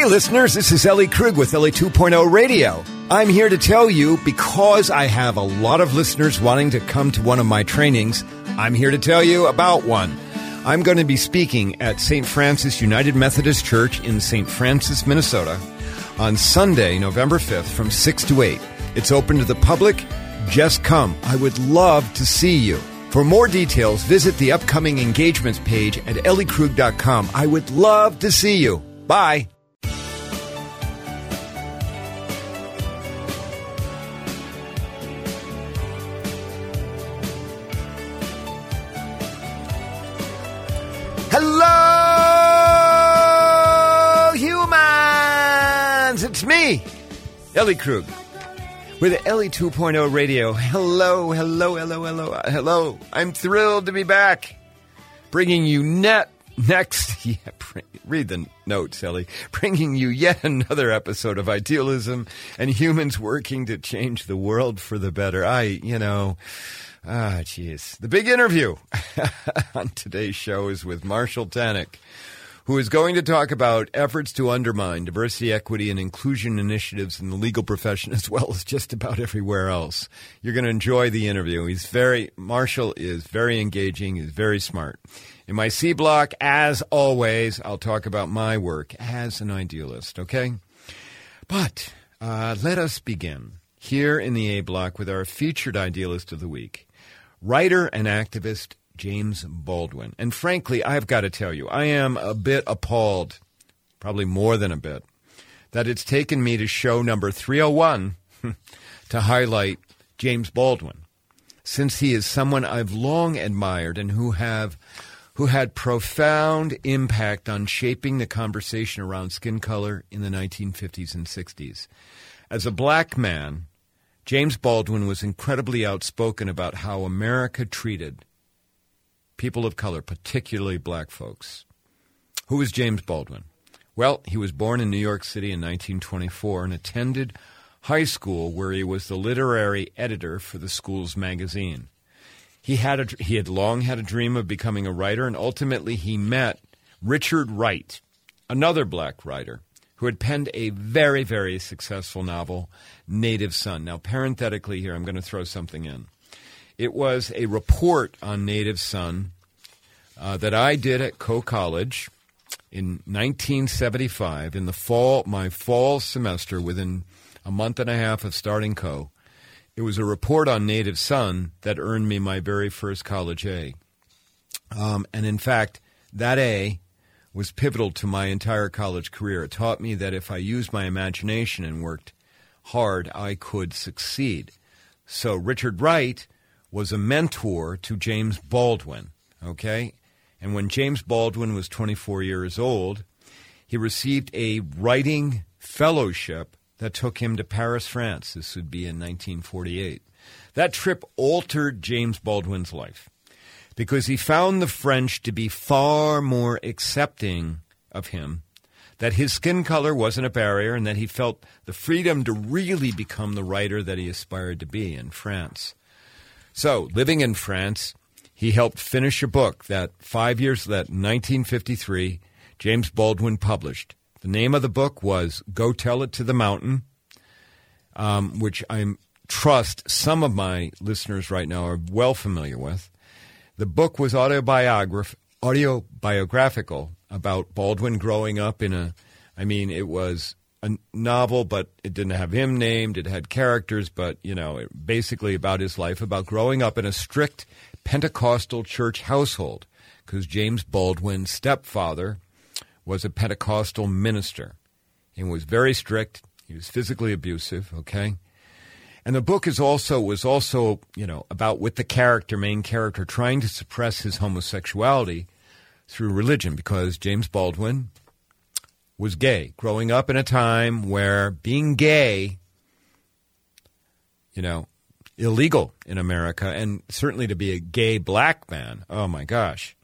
Hey, listeners, this is Ellie Krug with Ellie 2.0 Radio. I'm here to tell you because I have a lot of listeners wanting to come to one of my trainings, I'm here to tell you about one. I'm going to be speaking at St. Francis United Methodist Church in St. Francis, Minnesota on Sunday, November 5th from 6 to 8. It's open to the public. Just come. I would love to see you. For more details, visit the upcoming engagements page at elliekrug.com. I would love to see you. Bye. Ellie Krug, with Ellie 2.0 Radio. Hello, hello, hello, hello, hello. I'm thrilled to be back, bringing you net next. Yeah, read the notes, Ellie. Bringing you yet another episode of idealism and humans working to change the world for the better. I, you know. Ah, jeez. The big interview on today's show is with Marshall Tanick, who is going to talk about efforts to undermine diversity, equity, and inclusion initiatives in the legal profession as well as just about everywhere else. You're going to enjoy the interview. He's very, Marshall is very engaging, he's very smart. In my C block, as always, I'll talk about my work as an idealist, okay? But uh, let us begin here in the A block with our featured idealist of the week writer and activist James Baldwin. And frankly, I've got to tell you, I am a bit appalled, probably more than a bit, that it's taken me to show number 301 to highlight James Baldwin, since he is someone I've long admired and who have who had profound impact on shaping the conversation around skin color in the 1950s and 60s. As a black man, James Baldwin was incredibly outspoken about how America treated people of color, particularly black folks. Who was James Baldwin? Well, he was born in New York City in 1924 and attended high school where he was the literary editor for the school's magazine. He had a, he had long had a dream of becoming a writer and ultimately he met Richard Wright, another black writer who had penned a very, very successful novel, Native Son. Now, parenthetically here, I'm going to throw something in. It was a report on Native Son uh, that I did at Coe College in 1975 in the fall, my fall semester, within a month and a half of starting Coe. It was a report on Native Son that earned me my very first college A. Um, and in fact, that A was pivotal to my entire college career. It taught me that if I used my imagination and worked hard, I could succeed. So Richard Wright was a mentor to James Baldwin, okay? And when James Baldwin was 24 years old, he received a writing fellowship that took him to Paris, France. This would be in 1948. That trip altered James Baldwin's life because he found the French to be far more accepting of him, that his skin color wasn't a barrier, and that he felt the freedom to really become the writer that he aspired to be in France. So, living in France, he helped finish a book that five years that 1953 James Baldwin published. The name of the book was "Go Tell It to the Mountain," um, which I trust some of my listeners right now are well familiar with. The book was autobiograph- autobiographical about Baldwin growing up in a, I mean, it was a novel, but it didn't have him named. It had characters, but, you know, basically about his life, about growing up in a strict Pentecostal church household, because James Baldwin's stepfather was a Pentecostal minister and was very strict. He was physically abusive, okay? And the book is also was also, you know, about with the character, main character, trying to suppress his homosexuality through religion because James Baldwin was gay, growing up in a time where being gay, you know, illegal in America, and certainly to be a gay black man. Oh my gosh.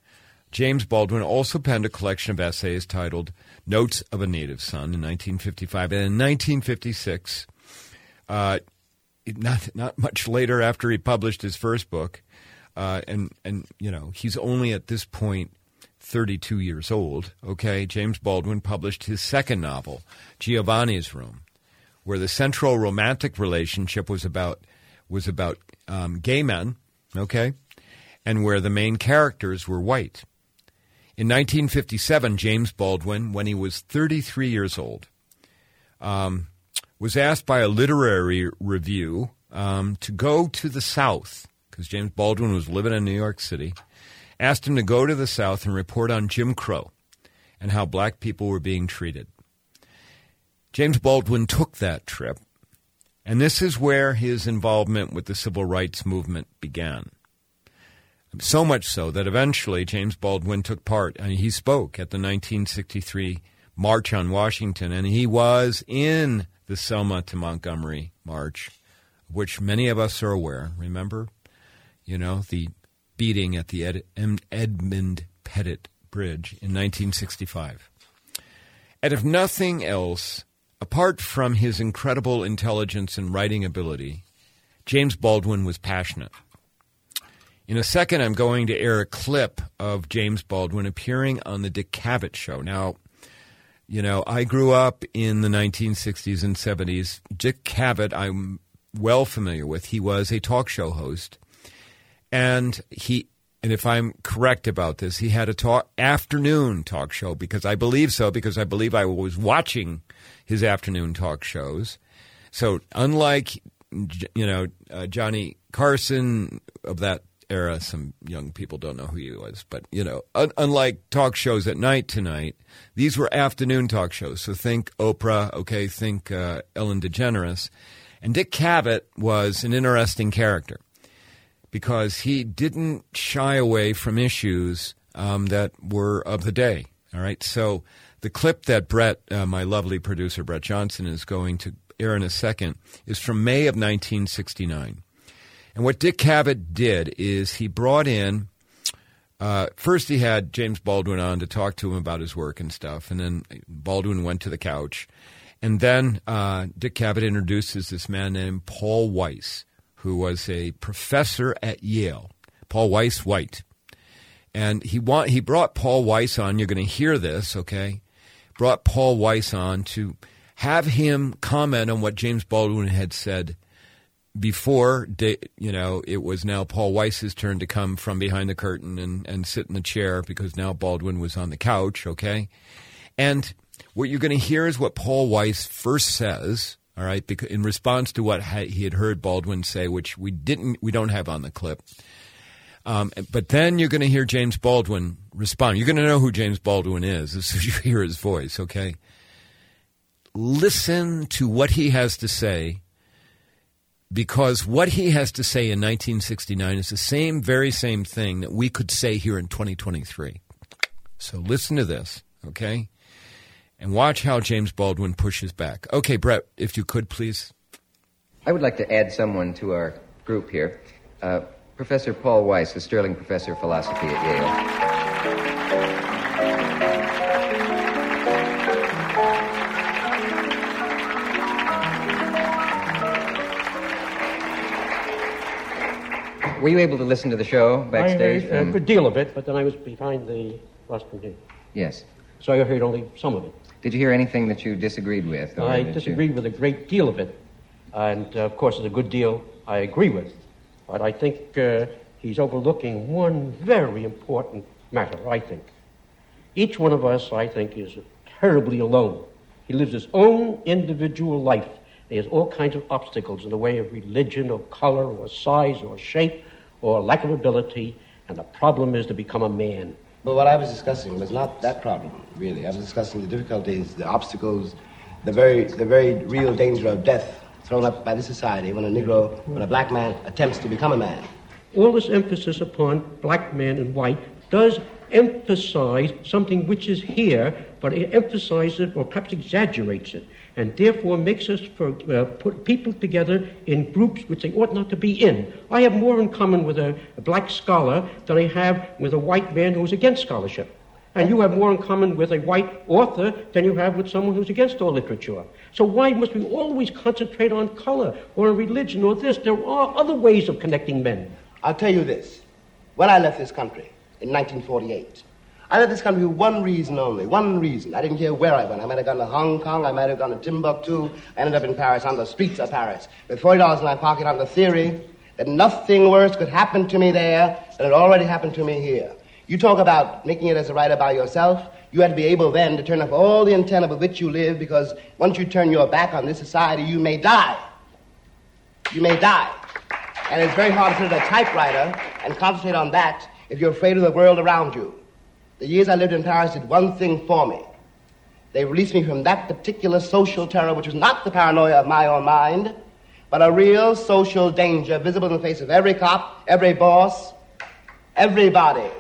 James Baldwin also penned a collection of essays titled Notes of a Native Son in 1955. And in 1956, uh, not not much later after he published his first book, uh, and and you know he's only at this point 32 years old, okay, James Baldwin published his second novel, Giovanni's Room, where the central romantic relationship was about was about um, gay men, okay, and where the main characters were white. In 1957, James Baldwin, when he was 33 years old, um, was asked by a literary review um, to go to the South because James Baldwin was living in New York City. Asked him to go to the South and report on Jim Crow and how black people were being treated. James Baldwin took that trip, and this is where his involvement with the civil rights movement began. So much so that eventually James Baldwin took part and he spoke at the 1963 March on Washington, and he was in the Selma to Montgomery March, which many of us are aware. Remember, you know, the beating at the Ed- Edmund Pettus Bridge in 1965. And if nothing else, apart from his incredible intelligence and writing ability, James Baldwin was passionate. In a second, I'm going to air a clip of James Baldwin appearing on the Dick Cavett show. Now, you know, I grew up in the 1960s and 70s. Dick Cavett, I'm well familiar with. He was a talk show host, and he. And if I'm correct about this, he had a talk afternoon talk show because I believe so because I believe I was watching his afternoon talk shows. So unlike you know uh, Johnny Carson of that era. Some young people don't know who he was, but you know, un- unlike talk shows at night tonight, these were afternoon talk shows. So think Oprah, okay, think uh, Ellen DeGeneres, and Dick Cavett was an interesting character because he didn't shy away from issues um, that were of the day. All right, so the clip that Brett, uh, my lovely producer Brett Johnson, is going to air in a second is from May of 1969. And what Dick Cavett did is he brought in. Uh, first, he had James Baldwin on to talk to him about his work and stuff, and then Baldwin went to the couch, and then uh, Dick Cavett introduces this man named Paul Weiss, who was a professor at Yale. Paul Weiss White, and he want he brought Paul Weiss on. You're going to hear this, okay? Brought Paul Weiss on to have him comment on what James Baldwin had said before, you know, it was now Paul Weiss's turn to come from behind the curtain and, and sit in the chair because now Baldwin was on the couch, okay? And what you're going to hear is what Paul Weiss first says, all right, because in response to what he had heard Baldwin say, which we didn't, we don't have on the clip. Um, but then you're going to hear James Baldwin respond. You're going to know who James Baldwin is as soon as you hear his voice, okay? Listen to what he has to say because what he has to say in 1969 is the same, very same thing that we could say here in 2023. So listen to this, okay? And watch how James Baldwin pushes back. Okay, Brett, if you could, please. I would like to add someone to our group here. Uh, professor Paul Weiss, a Sterling professor of philosophy at Yale. Were you able to listen to the show backstage? I heard a good deal of it, but then I was behind the rostrum here. Yes. So I heard only some of it. Did you hear anything that you disagreed with? I disagreed you... with a great deal of it. And, uh, of course, there's a good deal I agree with. But I think uh, he's overlooking one very important matter, I think. Each one of us, I think, is terribly alone. He lives his own individual life. There's all kinds of obstacles in the way of religion or color or size or shape or lack of ability, and the problem is to become a man. But what I was discussing was not that problem, really. I was discussing the difficulties, the obstacles, the very, the very real danger of death thrown up by the society when a Negro, when a black man attempts to become a man. All this emphasis upon black man and white does emphasize something which is here, but it emphasizes it or perhaps exaggerates it and therefore makes us for, uh, put people together in groups which they ought not to be in. I have more in common with a, a black scholar than I have with a white man who's against scholarship. And you have more in common with a white author than you have with someone who's against all literature. So why must we always concentrate on color or religion or this? There are other ways of connecting men. I'll tell you this. When I left this country in 1948, I left this country for one reason only, one reason. I didn't care where I went. I might have gone to Hong Kong, I might have gone to Timbuktu. I ended up in Paris, on the streets of Paris, with $40 in my pocket on the theory that nothing worse could happen to me there than it already happened to me here. You talk about making it as a writer by yourself. You have to be able then to turn off all the antenna with which you live because once you turn your back on this society, you may die. You may die. And it's very hard to sit at a typewriter and concentrate on that if you're afraid of the world around you. The years I lived in Paris did one thing for me. They released me from that particular social terror, which was not the paranoia of my own mind, but a real social danger visible in the face of every cop, every boss, everybody.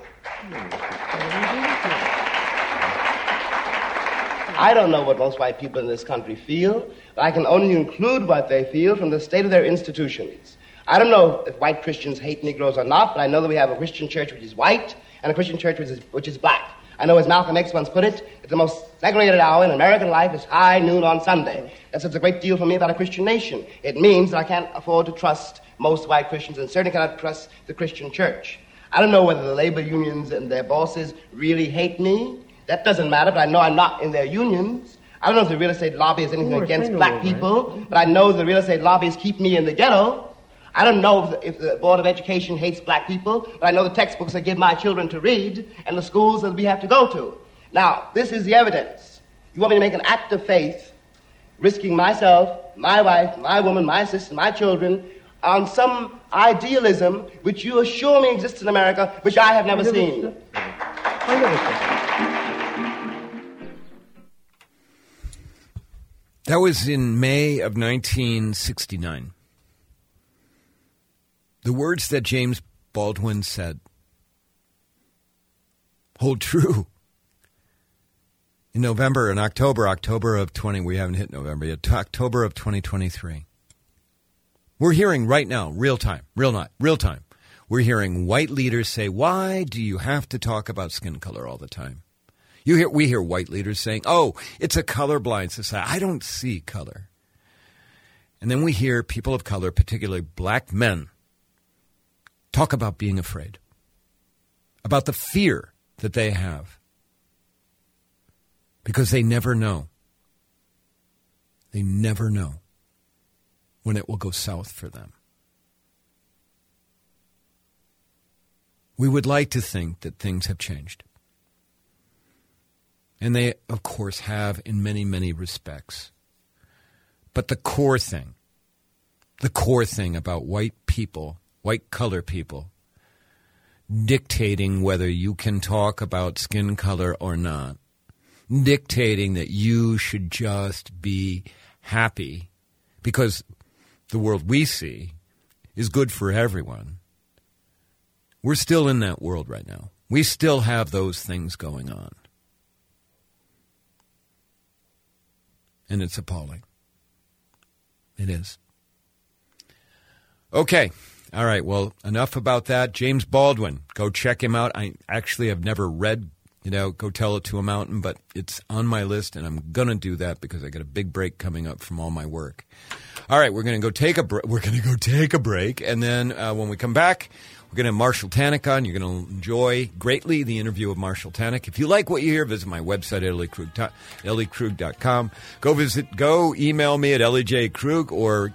I don't know what most white people in this country feel, but I can only include what they feel from the state of their institutions. I don't know if white Christians hate Negroes or not, but I know that we have a Christian church which is white and a Christian church which is, which is black. I know, as Malcolm X once put it, it's the most segregated hour in American life is high noon on Sunday. That says a great deal for me about a Christian nation. It means that I can't afford to trust most white Christians and certainly cannot trust the Christian church. I don't know whether the labor unions and their bosses really hate me. That doesn't matter, but I know I'm not in their unions. I don't know if the real estate lobby is anything against black people, but I know the real estate lobbies keep me in the ghetto. I don't know if the, if the, Board of Education hates black people, but I know the textbooks I give my children to read and the schools that we have to go to. Now, this is the evidence. You want me to make an act of faith, risking myself, my wife, my woman, my sister, my children, on some idealism which you assure me exists in America, which I have never, never seen. That was in May of 1969. The words that James Baldwin said hold true. In November and October, October of 20, we haven't hit November yet, October of 2023. We're hearing right now, real time, real not, real time. We're hearing white leaders say, "Why do you have to talk about skin color all the time?" You hear we hear white leaders saying, "Oh, it's a colorblind society. I don't see color." And then we hear people of color, particularly black men, talk about being afraid, about the fear that they have, because they never know. They never know when it will go south for them. We would like to think that things have changed. And they, of course, have in many, many respects. But the core thing, the core thing about white people white color people dictating whether you can talk about skin color or not, dictating that you should just be happy because the world we see is good for everyone. We're still in that world right now. We still have those things going on. And it's appalling. It is. Okay. All right. Well, enough about that. James Baldwin, go check him out. I actually have never read, you know, Go Tell It to a Mountain, but it's on my list, and I'm going to do that because I got a big break coming up from all my work. All right, we're going to go take a br- we're going to go take a break, and then uh, when we come back, we're going to have Marshall Tanick on. You're going to enjoy greatly the interview of Marshall Tanick. If you like what you hear, visit my website at elliekrug.com. Go visit, go email me at ellieJkrug or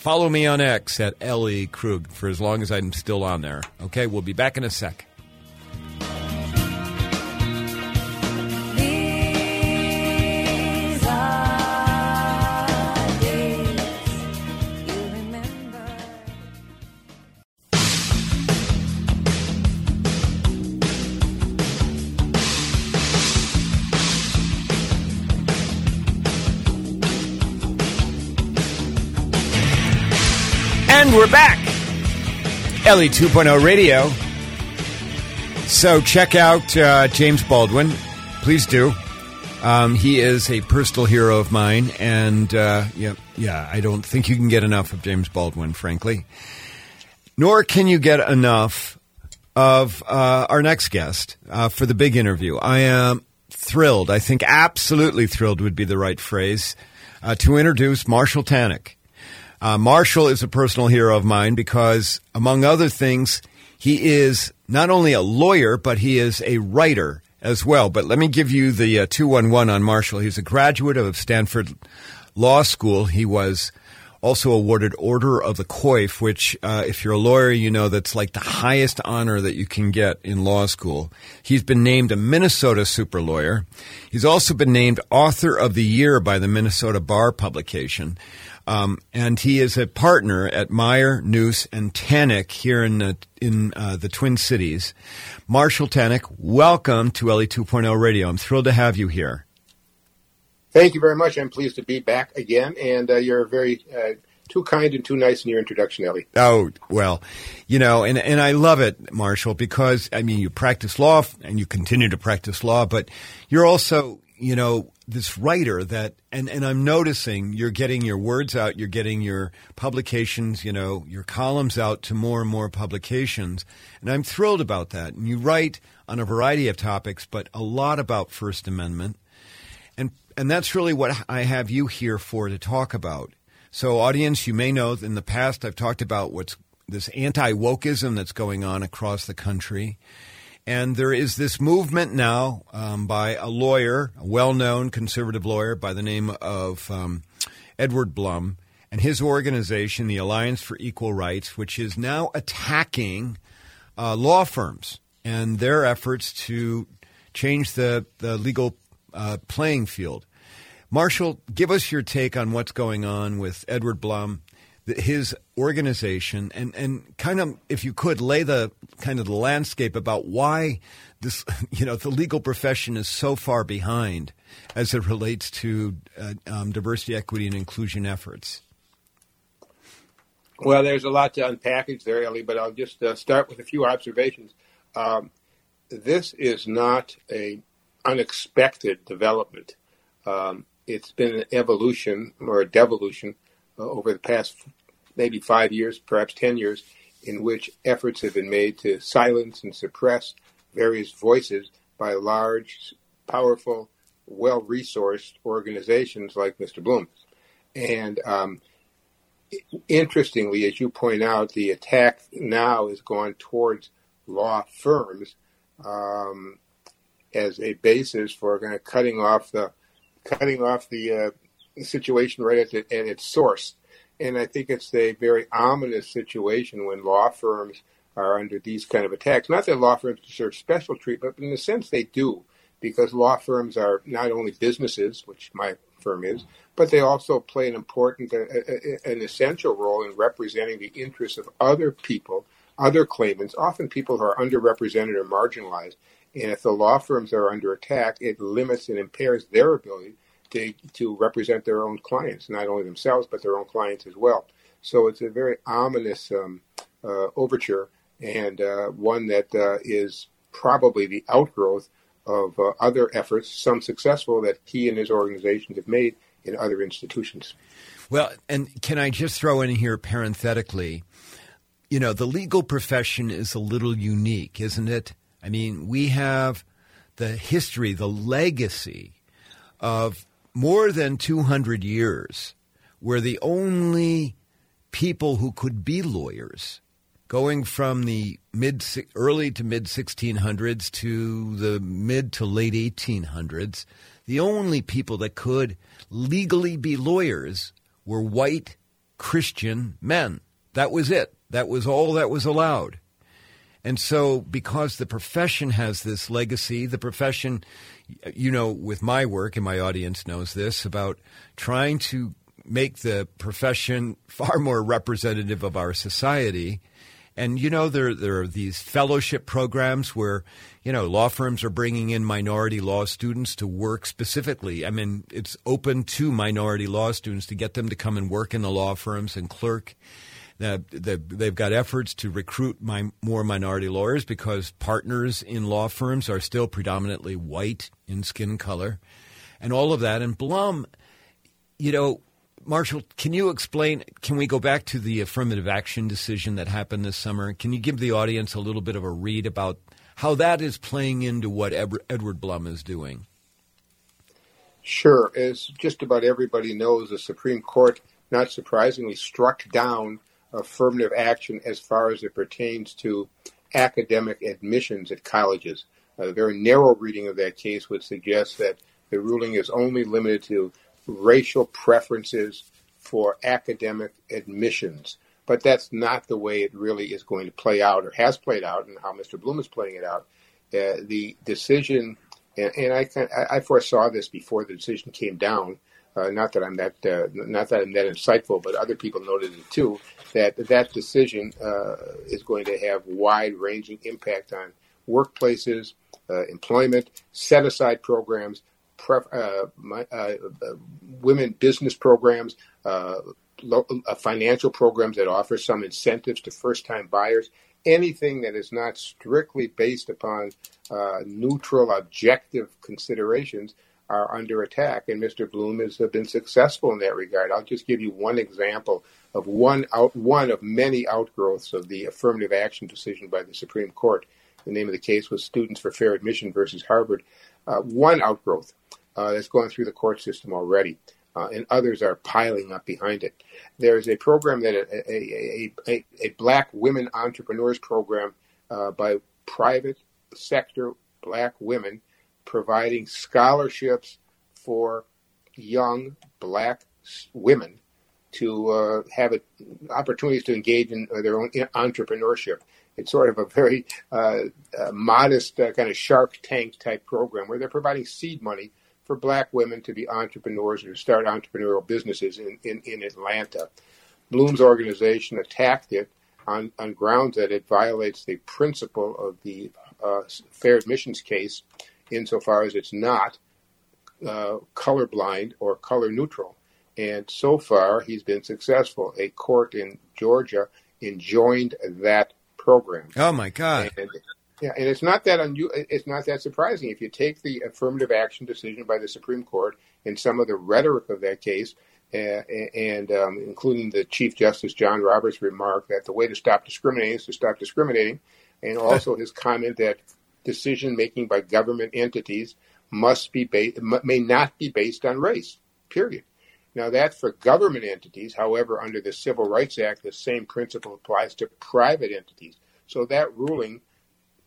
Follow me on X at Ellie Krug for as long as I'm still on there. Okay, we'll be back in a sec. Back. Ellie 2.0 Radio. So check out uh, James Baldwin. Please do. Um, he is a personal hero of mine, and uh, yeah, yeah, I don't think you can get enough of James Baldwin, frankly. Nor can you get enough of uh, our next guest uh, for the big interview. I am thrilled. I think absolutely thrilled would be the right phrase uh, to introduce Marshall Tanick. Uh, Marshall is a personal hero of mine because, among other things, he is not only a lawyer, but he is a writer as well. But let me give you the uh, 211 on Marshall. He's a graduate of Stanford Law School. He was also awarded Order of the Coif, which, uh, if you're a lawyer, you know that's like the highest honor that you can get in law school. He's been named a Minnesota super lawyer. He's also been named Author of the Year by the Minnesota Bar publication. Um, and he is a partner at Meyer, Njus, and Tanick here in the, in uh, the Twin Cities. Marshall Tanick, welcome to Ellie 2.0 Radio. I'm thrilled to have you here. Thank you very much. I'm pleased to be back again, and uh, you're very uh, too kind and too nice in your introduction, Ellie. Oh well, you know, and and I love it, Marshall, because I mean, you practice law and you continue to practice law, but you're also, you know, this writer that, and and I'm noticing you're getting your words out, you're getting your publications, you know, your columns out to more and more publications, and I'm thrilled about that. And you write on a variety of topics, but a lot about First Amendment and and that's really what I have you here for to talk about. So, audience, you may know in the past I've talked about what's this anti wokeism that's going on across the country. And there is this movement now um, by a lawyer, a well known conservative lawyer by the name of um, Edward Blum, and his organization, the Alliance for Equal Rights, which is now attacking uh, law firms and their efforts to change the, the legal uh, playing field. Marshall, give us your take on what's going on with Edward Blum, his organization, and, and kind of, if you could, lay the kind of the landscape about why this, you know, the legal profession is so far behind as it relates to uh, um, diversity, equity, and inclusion efforts. Well, there's a lot to unpackage there, Ellie, but I'll just uh, start with a few observations. Um, this is not a unexpected development. Um, it's been an evolution or a devolution uh, over the past maybe five years, perhaps 10 years, in which efforts have been made to silence and suppress various voices by large, powerful, well resourced organizations like Mr. Blum. And um, interestingly, as you point out, the attack now is gone towards law firms um, as a basis for kind of cutting off the cutting off the uh, situation right at, the, at its source. And I think it's a very ominous situation when law firms are under these kind of attacks. Not that law firms deserve special treatment, but in a sense they do, because law firms are not only businesses, which my firm is, but they also play an important, an essential role in representing the interests of other people, other claimants, often people who are underrepresented or marginalized. And if the law firms are under attack, it limits and impairs their ability to, to represent their own clients, not only themselves, but their own clients as well. So it's a very ominous um, uh, overture and uh, one that uh, is probably the outgrowth of uh, other efforts, some successful, that he and his organizations have made in other institutions. Well, and can I just throw in here parenthetically? You know, the legal profession is a little unique, isn't it? I mean, we have the history, the legacy of more than 200 years where the only people who could be lawyers going from the mid early to mid 1600s to the mid to late 1800s the only people that could legally be lawyers were white christian men. That was it. That was all that was allowed and so, because the profession has this legacy, the profession, you know, with my work, and my audience knows this, about trying to make the profession far more representative of our society. And, you know, there, there are these fellowship programs where, you know, law firms are bringing in minority law students to work specifically. I mean, it's open to minority law students to get them to come and work in the law firms and clerk they've got efforts to recruit my, more minority lawyers because partners in law firms are still predominantly white in skin color and all of that. And Blum, you know, Marshall, can you explain? Can we go back to the affirmative action decision that happened this summer? Can you give the audience a little bit of a read about how that is playing into what Edward Blum is doing? Sure. As just about everybody knows, the Supreme Court, not surprisingly, struck down affirmative action as far as it pertains to academic admissions at colleges. A very narrow reading of that case would suggest that the ruling is only limited to racial preferences for academic admissions. But that's not the way it really is going to play out or has played out and how Mr. Blum is playing it out. Uh, the decision, and, and I, I foresaw this before the decision came down. Uh, not that I'm that uh, not that I'm that insightful, but other people noted it too. That that decision uh, is going to have wide-ranging impact on workplaces, uh, employment, set-aside programs, uh, my, uh, women business programs, lo- financial programs that offer some incentives to first-time buyers. Anything that is not strictly based upon neutral, objective considerations are under attack, and Mr. Blum has been successful in that regard. I'll just give you one example of one out, one of many outgrowths of the affirmative action decision by the Supreme Court. The name of the case was Students for Fair Admission versus Harvard. Uh, one outgrowth uh, that's going through the court system already, uh, and others are piling up behind it. There is a program that a, a, a, a black women entrepreneurs program uh, by private sector black women providing scholarships for young black women to uh, have opportunities to engage in their own entrepreneurship. It's sort of a very uh, uh, modest uh, kind of Shark Tank type program where they're providing seed money for black women to be entrepreneurs and to start entrepreneurial businesses in, in, in Atlanta. Blum's organization attacked it on, on grounds that it violates the principle of the uh, fair admissions case insofar as it's not uh, colorblind or color neutral. And so far, he's been successful. A court in Georgia enjoined that program. Oh my God! And, yeah, and it's not that It's not that surprising if you take the affirmative action decision by the Supreme Court and some of the rhetoric of that case, uh, and um, including the Chief Justice John Roberts' remark that the way to stop discriminating is to stop discriminating, and also his comment that decision making by government entities must be may not be based on race. Period. Now, that's for government entities. However, under the Civil Rights Act, the same principle applies to private entities. So that ruling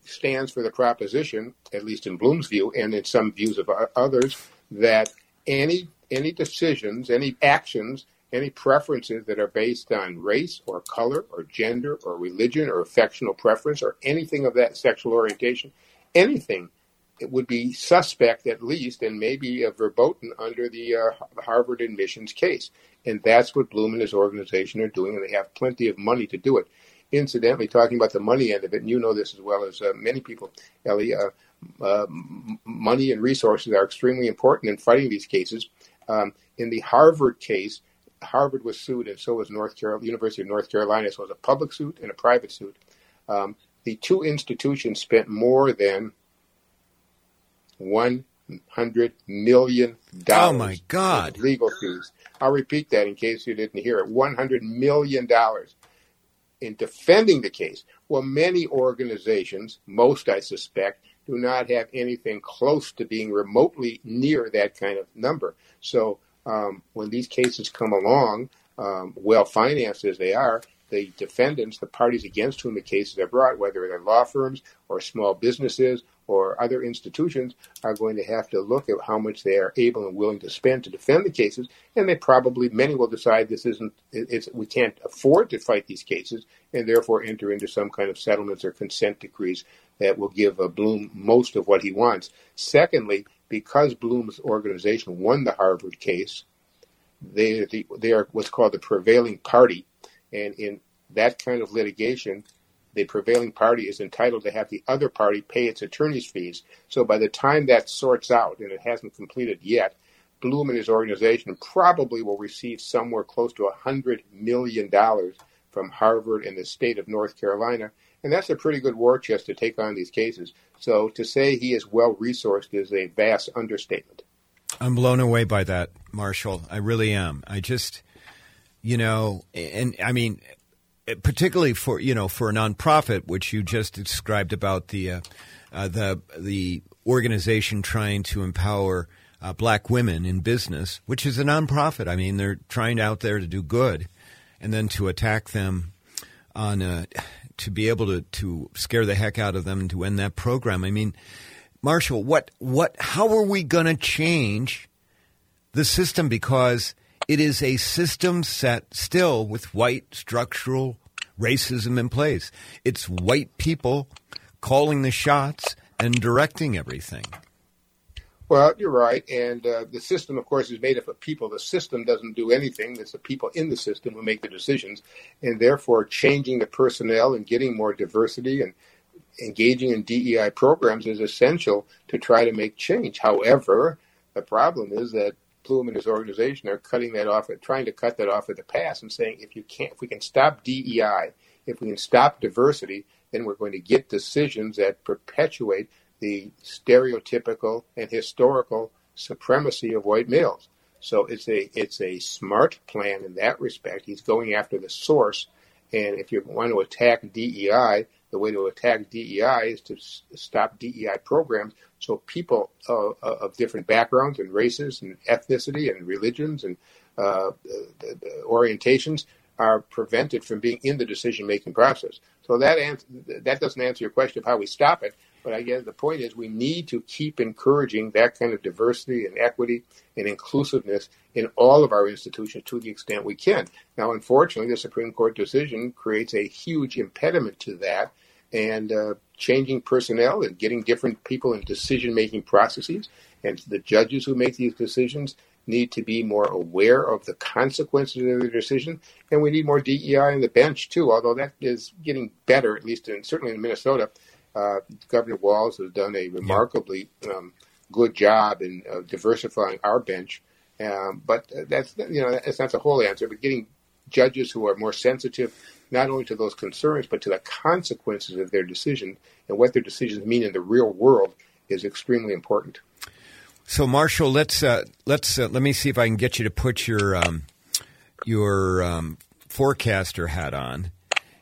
stands for the proposition, at least in Blum's view, and in some views of others, that any any decisions, any actions, any preferences that are based on race or color or gender or religion or affectional preference or anything of that sexual orientation, anything it would be suspect at least and maybe a verboten under the uh, Harvard admissions case. And that's what Blum and his organization are doing, and they have plenty of money to do it. Incidentally, talking about the money end of it, and you know this as well as uh, many people, Ellie, uh, uh money and resources are extremely important in fighting these cases. Um, in the Harvard case, Harvard was sued, and so was North Carolina, University of North Carolina. So it was a public suit and a private suit. Um, the two institutions spent more than one hundred million dollars. Oh my God! legal fees. I'll repeat that in case you didn't hear it. One hundred million dollars in defending the case. Well, many organizations, most I suspect, do not have anything close to being remotely near that kind of number. So um, when these cases come along, um, well financed as they are, the defendants, the parties against whom the cases are brought, whether they're law firms or small businesses or other institutions, are going to have to look at how much they are able and willing to spend to defend the cases, and they probably many will decide this isn't it's we can't afford to fight these cases, and therefore enter into some kind of settlements or consent decrees that will give Blum most of what he wants. Secondly, because Blum's organization won the Harvard case, they the, they are what's called the prevailing party and in that kind of litigation, the prevailing party is entitled to have the other party pay its attorney's fees. So by the time that sorts out, and it hasn't completed yet, Bloom and his organization probably will receive somewhere close to $100 million from Harvard and the state of North Carolina. And that's a pretty good war chest to take on these cases. So to say he is well resourced is a vast understatement. I'm blown away by that, Marshall. I really am. I just you know, and I mean, particularly for you know for a nonprofit, which you just described about the uh, uh, the the organization trying to empower uh, black women in business, which is a nonprofit. I mean, they're trying out there to do good, and then to attack them on a, to be able to to scare the heck out of them and to end that program. I mean, Marshall, what what how are we going to change the system because it is a system set still with white structural racism in place. It's white people calling the shots and directing everything. Well, you're right. And uh, the system, of course, is made up of people. The system doesn't do anything. It's the people in the system who make the decisions. And therefore, changing the personnel and getting more diversity and engaging in DEI programs is essential to try to make change. However, the problem is that Blum and his organization are cutting that off, trying to cut that off at the pass, and saying if you can't, if we can stop DEI, if we can stop diversity, then we're going to get decisions that perpetuate the stereotypical and historical supremacy of white males. So it's a it's a smart plan in that respect. He's going after the source, and if you want to attack DEI, the way to attack DEI is to stop DEI programs so people uh, uh, of different backgrounds and races and ethnicity and religions and uh, orientations are prevented from being in the decision making process. So that ans- that doesn't answer your question of how we stop it. But I guess the point is we need to keep encouraging that kind of diversity and equity and inclusiveness in all of our institutions to the extent we can. Now, unfortunately, the Supreme Court decision creates a huge impediment to that and uh, changing personnel and getting different people in decision making processes. And the judges who make these decisions need to be more aware of the consequences of their decision. And we need more DEI on the bench, too, although that is getting better, at least in, certainly in Minnesota. Uh, Governor Walz has done a remarkably um, good job in uh, diversifying our bench. Um, but that's you know that's not the whole answer. But getting judges who are more sensitive not only to those concerns, but to the consequences of their decision and what their decisions mean in the real world is extremely important. So, Marshall, let's uh, let's uh, let me see if I can get you to put your um, your um, forecaster hat on.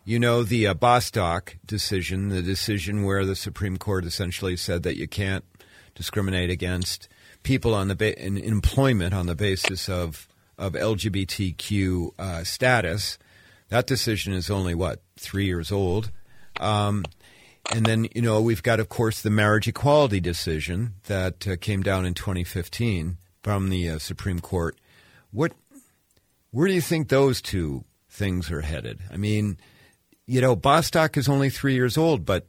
You know the uh, Bostock decision, the decision where the Supreme Court essentially said that you can't discriminate against people on the ba- in employment on the basis of of LGBTQ uh, status. That decision is only what three years old. Um, and then you know we've got, of course, the marriage equality decision that uh, came down in 2015 from the uh, Supreme Court. What, where do you think those two things are headed? I mean, you know, Bostock is only three years old, but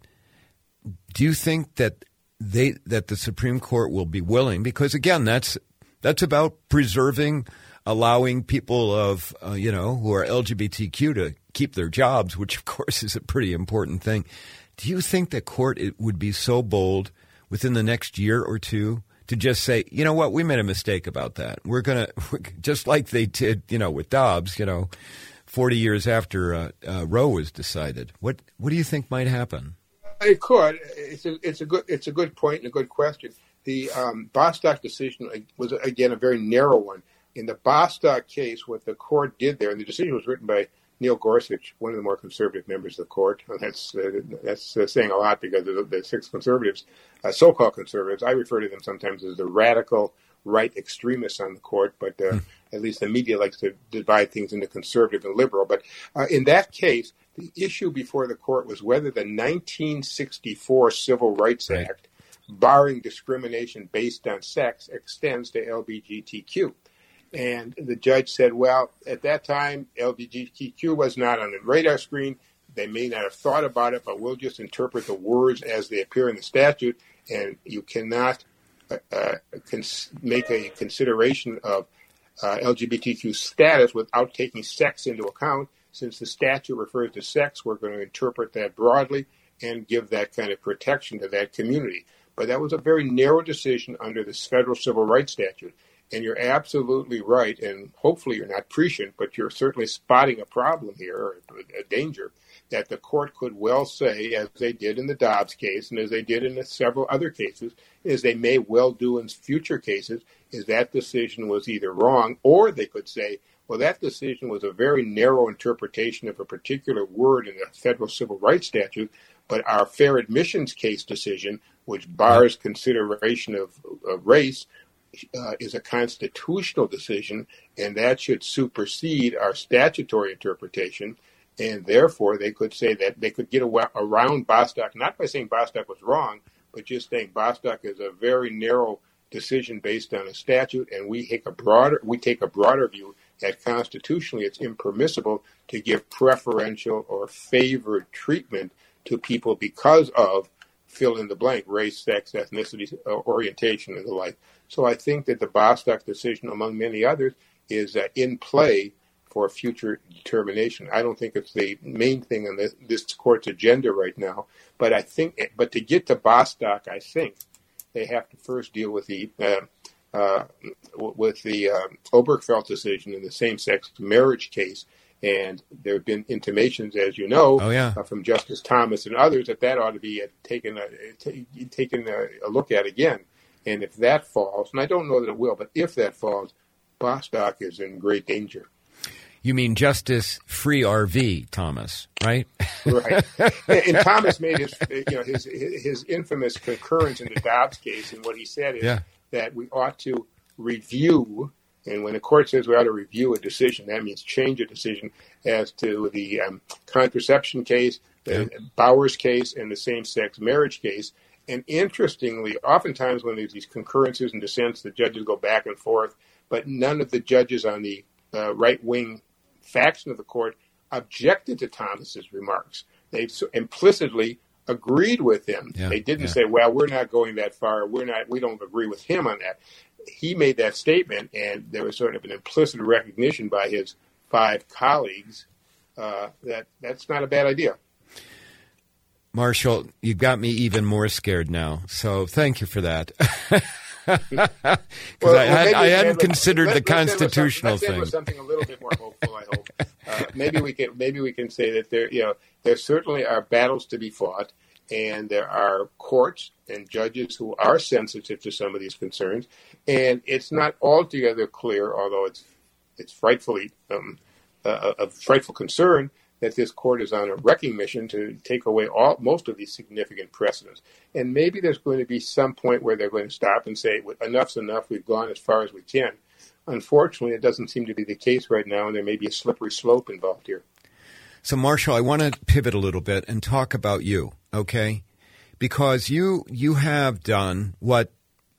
do you think that they that the Supreme Court will be willing? Because again, that's that's about preserving allowing people of uh, you know who are LGBTQ to keep their jobs, which of course is a pretty important thing. Do you think the court it would be so bold within the next year or two to just say, you know what, we made a mistake about that. We're gonna just like they did, you know, with Dobbs, you know, forty years after uh, uh, Roe was decided. What what do you think might happen? It could. It's a, it's a good it's a good point and a good question. The um, Bostock decision was again a very narrow one in the Bostock case, what the court did there, and the decision was written by Neil Gorsuch, one of the more conservative members of the court. That's uh, that's uh, saying a lot because of the, the six conservatives, uh, so-called conservatives. I refer to them sometimes as the radical right extremists on the court, but uh, at least the media likes to divide things into conservative and liberal. But uh, in that case, the issue before the court was whether the 1964 Civil Rights right. Act, barring discrimination based on sex, extends to LGBTQ. And the judge said, well, at that time, LGBTQ was not on the radar screen. They may not have thought about it, but we'll just interpret the words as they appear in the statute. And you cannot uh, cons- make a consideration of uh, LGBTQ status without taking sex into account. Since the statute refers to sex, we're going to interpret that broadly and give that kind of protection to that community. But that was a very narrow decision under this federal civil rights statute. And you're absolutely right. And hopefully you're not prescient, but you're certainly spotting a problem here, a danger that the court could well say, as they did in the Dobbs case and as they did in several other cases, as they may well do in future cases, is that decision was either wrong or they could say, well, that decision was a very narrow interpretation of a particular word in the federal civil rights statute, but our fair admissions case decision, which bars consideration of, of race, uh, is a constitutional decision, and that should supersede our statutory interpretation. And therefore, they could say that they could get around Bostock, not by saying Bostock was wrong, but just saying Bostock is a very narrow decision based on a statute, and we take a broader we take a broader view that constitutionally it's impermissible to give preferential or favored treatment to people because of fill in the blank race, sex, ethnicity, uh, orientation, and the like. So I think that the Bostock decision, among many others, is uh, in play for future determination. I don't think it's the main thing on this, this court's agenda right now, but I think, but to get to Bostock, I think they have to first deal with the uh, uh, with the uh, Obergefell decision in the same-sex marriage case. And there have been intimations, as you know, oh, yeah. uh, from Justice Thomas and others, that that ought to be uh, taken uh, a, t- taken a, a, look at again. And if that falls, and I don't know that it will, but if that falls, Bostock is in great danger. You mean Justice Free RV Thomas, right? right. And Thomas made his, you know, his his infamous concurrence in the Dobbs case, and what he said is yeah. that we ought to review. And when the court says we ought to review a decision, that means change a decision as to the um, contraception case, the yeah. Bowers case, and the same-sex marriage case. And interestingly, oftentimes when there's these concurrences and dissents, the judges go back and forth, but none of the judges on the uh, right wing faction of the court objected to Thomas's remarks. They implicitly agreed with him. Yeah, they didn't yeah. say, "Well, we're not going that far. We're not. We don't agree with him on that." He made that statement, and there was sort of an implicit recognition by his five colleagues uh, that that's not a bad idea. Marshall, you've got me even more scared now. So thank you for that. Because well, I, had, I hadn't considered let, the constitutional let's thing. Something a little bit more hopeful, I hope. Uh, maybe we can maybe we can say that there, you know, there certainly are battles to be fought, and there are courts and judges who are sensitive to some of these concerns, and it's not altogether clear, although it's it's frightfully um, a, a frightful concern that this court is on a wrecking mission to take away all most of these significant precedents. And maybe there's going to be some point where they're going to stop and say, "Enough's enough. We've gone as far as we can." Unfortunately, it doesn't seem to be the case right now, and there may be a slippery slope involved here. So, Marshall, I want to pivot a little bit and talk about you, okay? Because you you have done what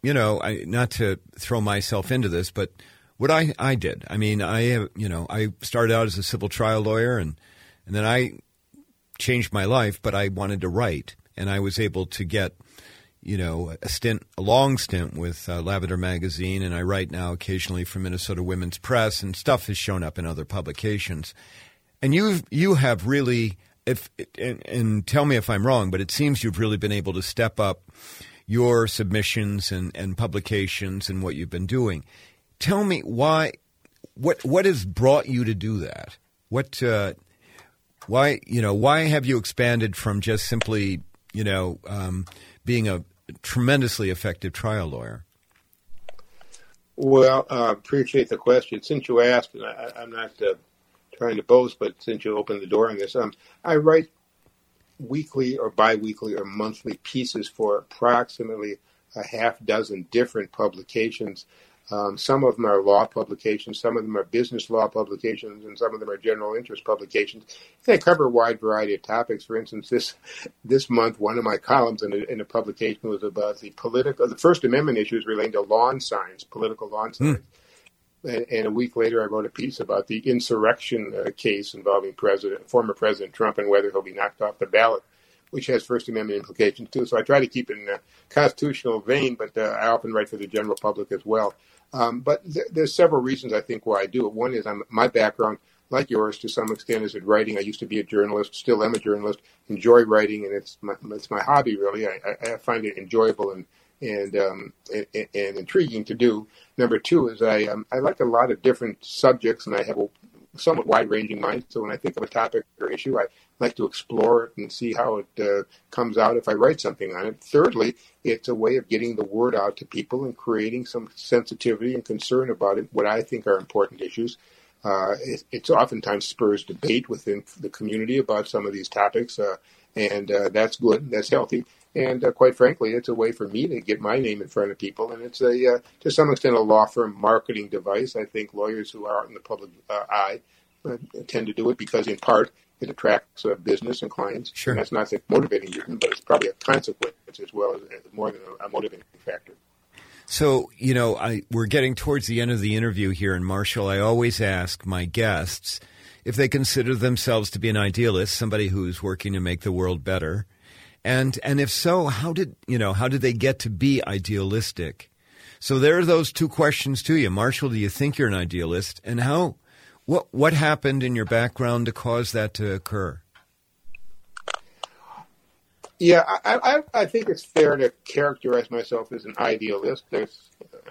you know. I, not to throw myself into this, but what I, I did. I mean, I you know I started out as a civil trial lawyer and and then I changed my life, but I wanted to write, and I was able to get, you know, a stint, a long stint with uh, Lavender Magazine, and I write now occasionally for Minnesota Women's Press, and stuff has shown up in other publications. And you you have really, if and, and tell me if I'm wrong, but it seems you've really been able to step up your submissions and, and publications and what you've been doing. Tell me why, what what has brought you to do that? What uh, why you know why have you expanded from just simply you know um, being a tremendously effective trial lawyer? Well, I uh, appreciate the question. Since you asked, and I, am not uh, trying to boast, but since you opened the door on this, um, I write weekly or biweekly or monthly pieces for approximately a half dozen different publications. Um, some of them are law publications, some of them are business law publications, and some of them are general interest publications. They cover a wide variety of topics. For instance, this this month, one of my columns in a, in a publication was about the political, the First Amendment issues relating to lawn signs, political lawn signs. Mm. And, and, a week later, I wrote a piece about the insurrection uh, case involving President, former President Trump, and whether he'll be knocked off the ballot which has First Amendment implications too. So I try to keep it in a constitutional vein, but uh, I often write for the general public as well. Um, but th- there's several reasons I think why I do it. One is I'm, my background, like yours to some extent, is in writing. I used to be a journalist, still am a journalist, enjoy writing, and it's my, it's my hobby really. I, I find it enjoyable and and, um, and, and intriguing to do. Number two is I um, I like a lot of different subjects, and I have a somewhat wide-ranging mind. So when I think of a topic or issue, I like to explore it and see how it uh, comes out if I write something on it. Thirdly, it's a way of getting the word out to people and creating some sensitivity and concern about it, what I think are important issues. Uh, it, it's oftentimes spurs debate within the community about some of these topics, uh, and uh, that's good, that's healthy. And uh, quite frankly, it's a way for me to get my name in front of people, and it's a uh, to some extent a law firm marketing device. I think lawyers who are out in the public eye uh, tend to do it because, in part, it attracts uh, business and clients. Sure. And that's not the motivating reason, but it's probably a consequence as well as more than a motivating factor. So, you know, I, we're getting towards the end of the interview here, and Marshall, I always ask my guests if they consider themselves to be an idealist, somebody who's working to make the world better. And, and if so, how did, you know, how did they get to be idealistic? So there are those two questions to you. Marshall, do you think you're an idealist? And how, what, what happened in your background to cause that to occur? Yeah, I, I, I think it's fair to characterize myself as an idealist. There's,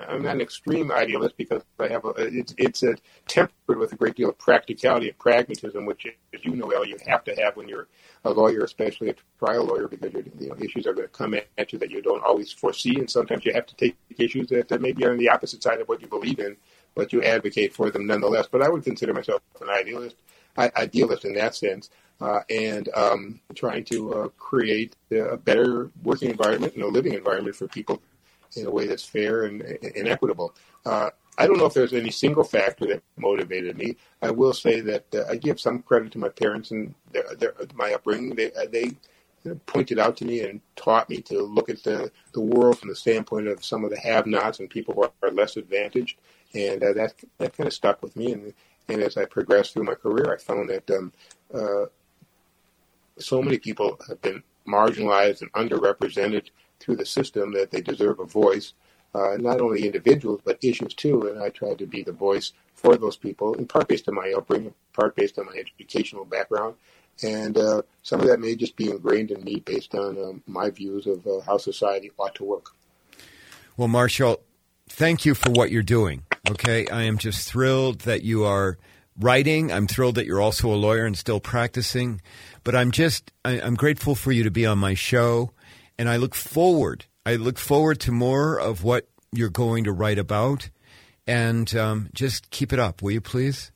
I'm not an extreme idealist because I have a, it's, it's a tempered with a great deal of practicality and pragmatism, which, as you know, El, you have to have when you're a lawyer, especially a trial lawyer, because you know, issues are going to come at you that you don't always foresee, and sometimes you have to take issues that, that maybe are on the opposite side of what you believe in, but you advocate for them nonetheless. But I would consider myself an idealist, idealist in that sense uh, and um, trying to uh, create a better working environment and a living environment for people in a way that's fair and, and equitable. Uh, I don't know if there's any single factor that motivated me. I will say that uh, I give some credit to my parents and their, their, my upbringing. They, uh, they pointed out to me and taught me to look at the, the world from the standpoint of some of the have-nots and people who are less advantaged, and uh, that that kind of stuck with me. And and as I progressed through my career, I found that um, uh, so many people have been marginalized and underrepresented through the system that they deserve a voice. Uh, not only individuals but issues too, and I tried to be the voice for those people, in part based on my upbringing, in part based on my educational background, and uh, some of that may just be ingrained in me based on um, my views of uh, how society ought to work. Well, Marshall, thank you for what you're doing. Okay, I am just thrilled that you are writing. I'm thrilled that you're also a lawyer and still practicing. But I'm just, I, I'm grateful for you to be on my show. And I look forward, I look forward to more of what you're going to write about. And um, just keep it up, will you please?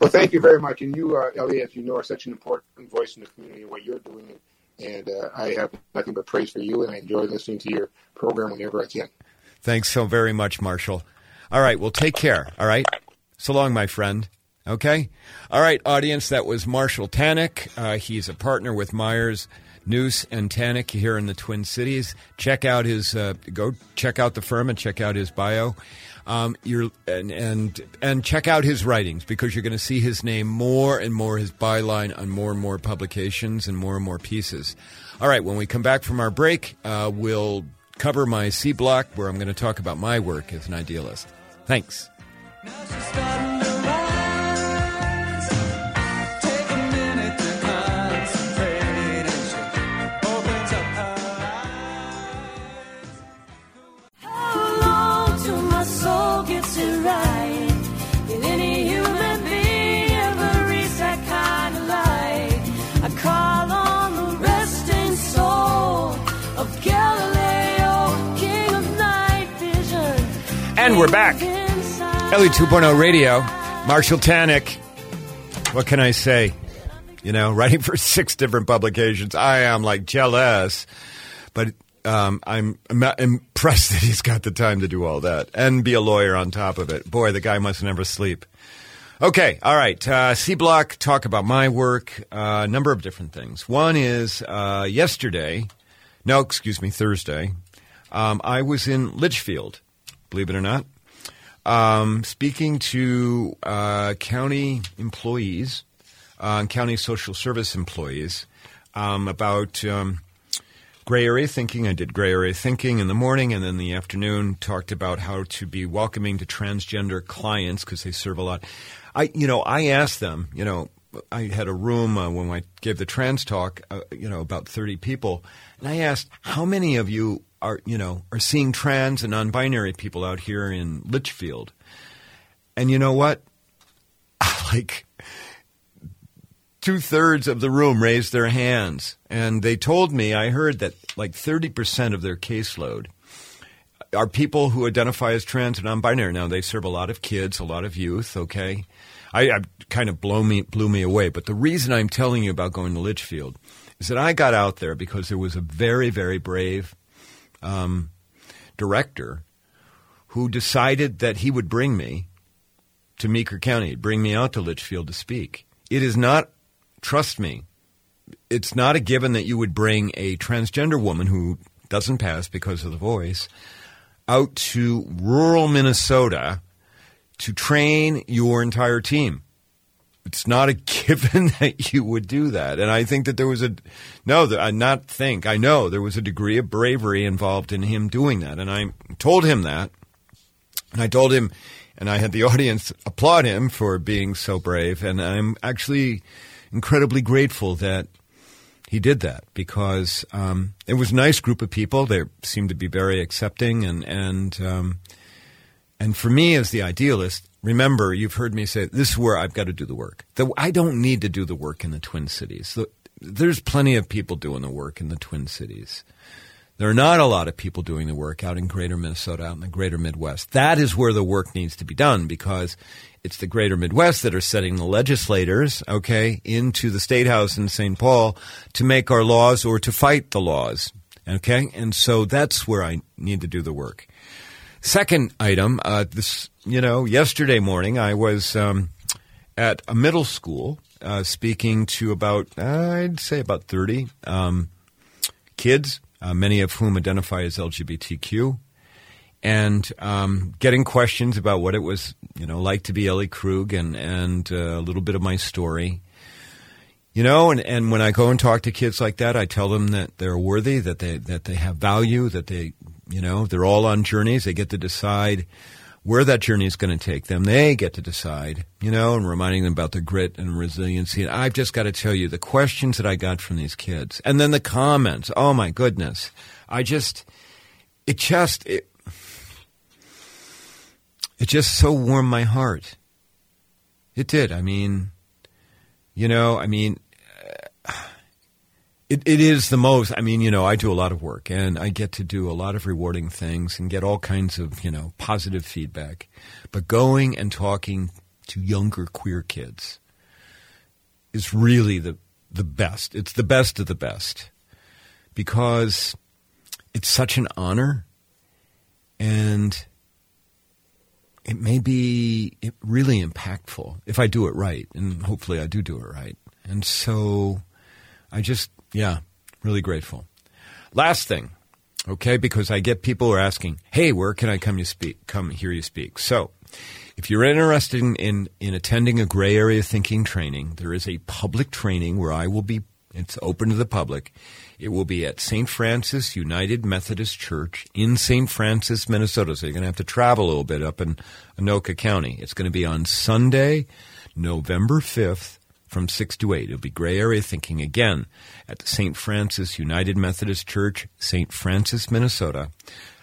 Well, thank you very much. And you, uh, Elliot, as you know, are such an important voice in the community and what you're doing. And uh, I have nothing but praise for you, and I enjoy listening to your program whenever I can. Thanks so very much, Marshall. All right, well, take care. All right. So long, my friend. Okay? All right, audience, that was Marshall Tanick. Uh, he's a partner with Myers, Njus, and Tanick here in the Twin Cities. Check out his, uh, go check out the firm and check out his bio. Um, you're, and, and, and check out his writings because you're going to see his name more and more, his byline on more and more publications and more and more pieces. All right, when we come back from our break, uh, we'll cover my C block where I'm going to talk about my work as an idealist. Thanks. And we're back. Ellie 2.0 Radio, Marshall Tanick. What can I say? You know, writing for six different publications. I am like jealous, but um, I'm, I'm impressed that he's got the time to do all that and be a lawyer on top of it. Boy, the guy must never sleep. Okay, all right. Uh, C Block, talk about my work, a uh, number of different things. One is uh, yesterday, no, excuse me, Thursday, um, I was in Litchfield believe it or not. Um, speaking to uh, county employees, uh, county social service employees, um, about um, gray area thinking. I did gray area thinking in the morning, and then the afternoon talked about how to be welcoming to transgender clients because they serve a lot. I, you know, I asked them, you know, I had a room uh, when I gave the trans talk, uh, you know, about 30 people. And I asked, how many of you are you know are seeing trans and non-binary people out here in Litchfield, and you know what? like two thirds of the room raised their hands, and they told me I heard that like thirty percent of their caseload are people who identify as trans and non-binary. Now they serve a lot of kids, a lot of youth. Okay, I, I kind of blow me blew me away. But the reason I'm telling you about going to Litchfield is that I got out there because there was a very very brave um, director who decided that he would bring me to Meeker County, bring me out to Litchfield to speak. It is not, trust me, it's not a given that you would bring a transgender woman who doesn't pass because of the voice out to rural Minnesota to train your entire team. It's not a given that you would do that. And I think that there was a, no, I not think, I know there was a degree of bravery involved in him doing that. And I told him that. And I told him, and I had the audience applaud him for being so brave. And I'm actually incredibly grateful that he did that because um, it was a nice group of people. They seemed to be very accepting, and and um, and for me as the idealist, remember you've heard me say this is where I've got to do the work. The, I don't need to do the work in the Twin Cities. The, there's plenty of people doing the work in the Twin Cities. There are not a lot of people doing the work out in greater Minnesota, out in the greater Midwest. That is where the work needs to be done because it's the greater Midwest that are setting the legislators, okay, into the state house in St. Paul to make our laws or to fight the laws, okay? And so that's where I need to do the work. Second item, uh, this, you know, yesterday morning I was um, at a middle school uh, speaking to about, I'd say about 30 um, kids, uh, many of whom identify as LGBTQ and um, getting questions about what it was, you know, like to be Ellie Krug and and uh, a little bit of my story. You know, and, and when I go and talk to kids like that, I tell them that they're worthy, that they that they have value, that they, you know, they're all on journeys. They get to decide where that journey is going to take them. They get to decide, you know, and reminding them about the grit and resiliency. And I've just got to tell you the questions that I got from these kids, and then the comments. Oh my goodness, I just, it just, it, it just so warmed my heart. It did. I mean, you know, I mean, uh, it, it is the most. I mean, you know, I do a lot of work and I get to do a lot of rewarding things and get all kinds of, you know, positive feedback. But going and talking to younger queer kids is really the, the best. It's the best of the best because it's such an honor and it may be really impactful if I do it right, and hopefully I do do it right. And so I just, yeah, really grateful. Last thing, okay, because I get people are asking, hey, where can I come you speak, come hear you speak? So if you're interested in, in, in attending a gray area thinking training, there is a public training where I will be, it's open to the public. It will be at St. Francis United Methodist Church in St. Francis, Minnesota. So you're going to have to travel a little bit up in Anoka County. It's going to be on Sunday, November 5th from 6 to 8. It'll be gray area thinking again at the St. Francis United Methodist Church, St. Francis, Minnesota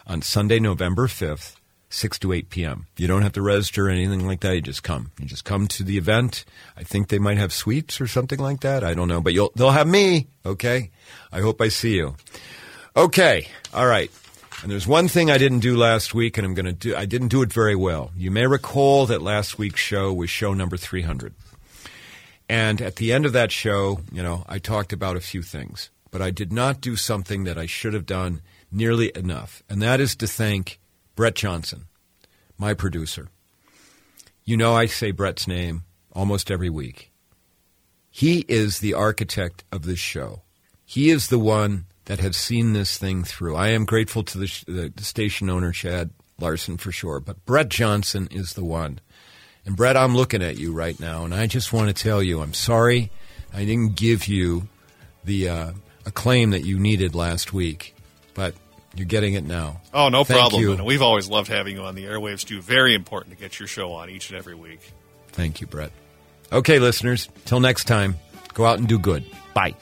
on Sunday, November 5th 6 to 8 p.m. You don't have to register or anything like that. You just come. You just come to the event. I think they might have sweets or something like that. I don't know, but you'll, they'll have me. Okay. I hope I see you. Okay. All right. And there's one thing I didn't do last week, and I'm going to do, I didn't do it very well. You may recall that last week's show was show number 300. And at the end of that show, you know, I talked about a few things, but I did not do something that I should have done nearly enough. And that is to thank Brett Johnson, my producer. You know, I say Brett's name almost every week. He is the architect of this show. He is the one that has seen this thing through. I am grateful to the, the, the station owner, Chad Larson, for sure, but Brett Johnson is the one. And Brett, I'm looking at you right now, and I just want to tell you I'm sorry I didn't give you the uh, acclaim that you needed last week, but you're getting it now. Oh, no Thank problem. you. And we've always loved having you on the airwaves, too. Very important to get your show on each and every week. Thank you, Brett. Okay, listeners, till next time, go out and do good. Bye.